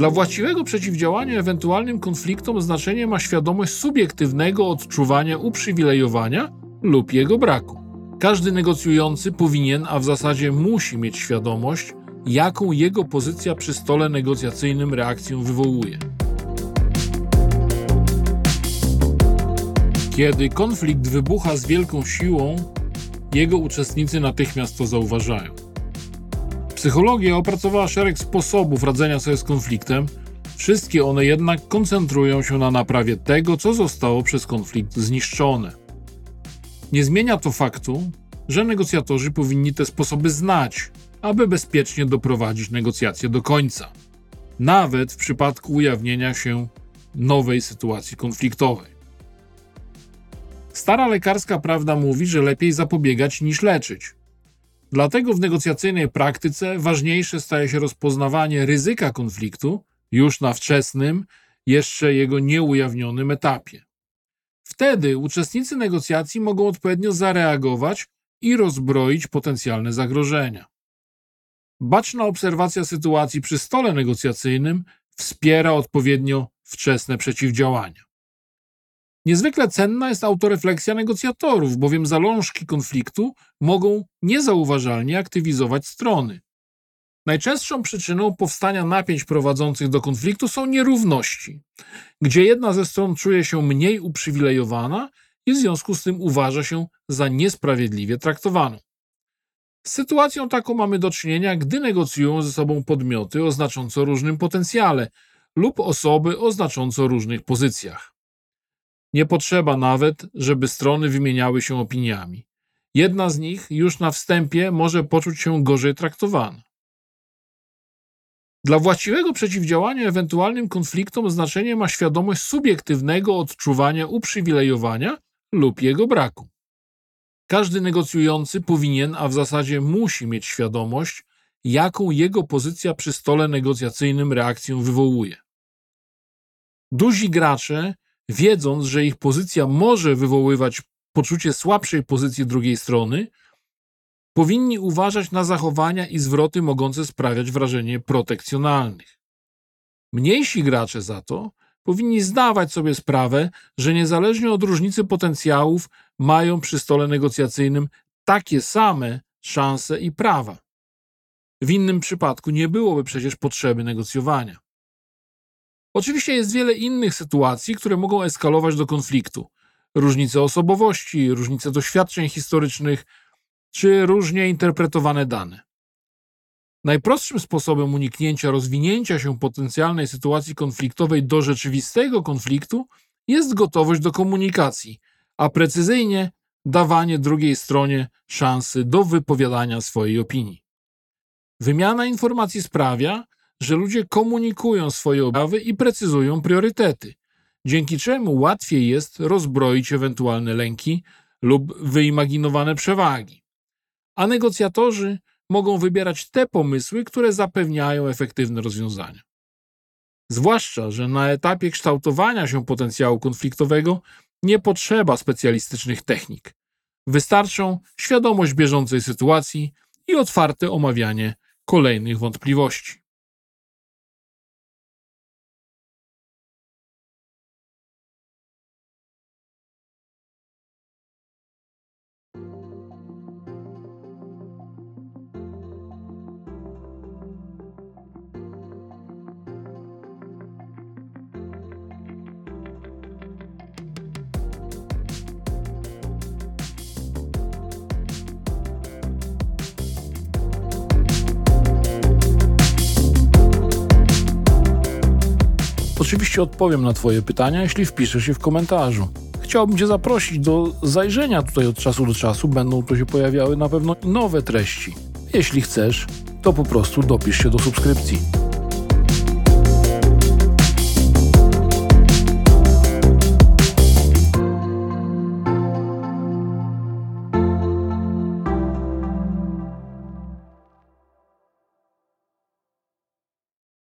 Dla właściwego przeciwdziałania ewentualnym konfliktom znaczenie ma świadomość subiektywnego odczuwania uprzywilejowania lub jego braku. Każdy negocjujący powinien, a w zasadzie musi mieć świadomość, jaką jego pozycja przy stole negocjacyjnym reakcję wywołuje. Kiedy konflikt wybucha z wielką siłą, jego uczestnicy natychmiast to zauważają. Psychologia opracowała szereg sposobów radzenia sobie z konfliktem, wszystkie one jednak koncentrują się na naprawie tego, co zostało przez konflikt zniszczone. Nie zmienia to faktu, że negocjatorzy powinni te sposoby znać, aby bezpiecznie doprowadzić negocjacje do końca, nawet w przypadku ujawnienia się nowej sytuacji konfliktowej. Stara lekarska prawda mówi, że lepiej zapobiegać niż leczyć. Dlatego w negocjacyjnej praktyce ważniejsze staje się rozpoznawanie ryzyka konfliktu już na wczesnym, jeszcze jego nieujawnionym etapie. Wtedy uczestnicy negocjacji mogą odpowiednio zareagować i rozbroić potencjalne zagrożenia. Baczna obserwacja sytuacji przy stole negocjacyjnym wspiera odpowiednio wczesne przeciwdziałania. Niezwykle cenna jest autorefleksja negocjatorów, bowiem zalążki konfliktu mogą niezauważalnie aktywizować strony. Najczęstszą przyczyną powstania napięć prowadzących do konfliktu są nierówności, gdzie jedna ze stron czuje się mniej uprzywilejowana i w związku z tym uważa się za niesprawiedliwie traktowaną. Z sytuacją taką mamy do czynienia, gdy negocjują ze sobą podmioty o znacząco różnym potencjale lub osoby o znacząco różnych pozycjach. Nie potrzeba nawet, żeby strony wymieniały się opiniami. Jedna z nich już na wstępie może poczuć się gorzej traktowana. Dla właściwego przeciwdziałania ewentualnym konfliktom znaczenie ma świadomość subiektywnego odczuwania uprzywilejowania lub jego braku. Każdy negocjujący powinien, a w zasadzie musi mieć świadomość, jaką jego pozycja przy stole negocjacyjnym reakcję wywołuje. Duzi gracze wiedząc, że ich pozycja może wywoływać poczucie słabszej pozycji drugiej strony, powinni uważać na zachowania i zwroty mogące sprawiać wrażenie protekcjonalnych. Mniejsi gracze za to powinni zdawać sobie sprawę, że niezależnie od różnicy potencjałów mają przy stole negocjacyjnym takie same szanse i prawa. W innym przypadku nie byłoby przecież potrzeby negocjowania. Oczywiście jest wiele innych sytuacji, które mogą eskalować do konfliktu. Różnice osobowości, różnice doświadczeń historycznych, czy różnie interpretowane dane. Najprostszym sposobem uniknięcia rozwinięcia się potencjalnej sytuacji konfliktowej do rzeczywistego konfliktu jest gotowość do komunikacji, a precyzyjnie dawanie drugiej stronie szansy do wypowiadania swojej opinii. Wymiana informacji sprawia, że ludzie komunikują swoje obawy i precyzują priorytety, dzięki czemu łatwiej jest rozbroić ewentualne lęki lub wyimaginowane przewagi. A negocjatorzy mogą wybierać te pomysły, które zapewniają efektywne rozwiązania. Zwłaszcza, że na etapie kształtowania się potencjału konfliktowego nie potrzeba specjalistycznych technik. Wystarczą świadomość bieżącej sytuacji i otwarte omawianie kolejnych wątpliwości. Oczywiście odpowiem na Twoje pytania, jeśli wpiszesz je w komentarzu. Chciałbym Cię zaprosić do zajrzenia tutaj od czasu do czasu. Będą tu się pojawiały na pewno nowe treści. Jeśli chcesz, to po prostu dopisz się do subskrypcji.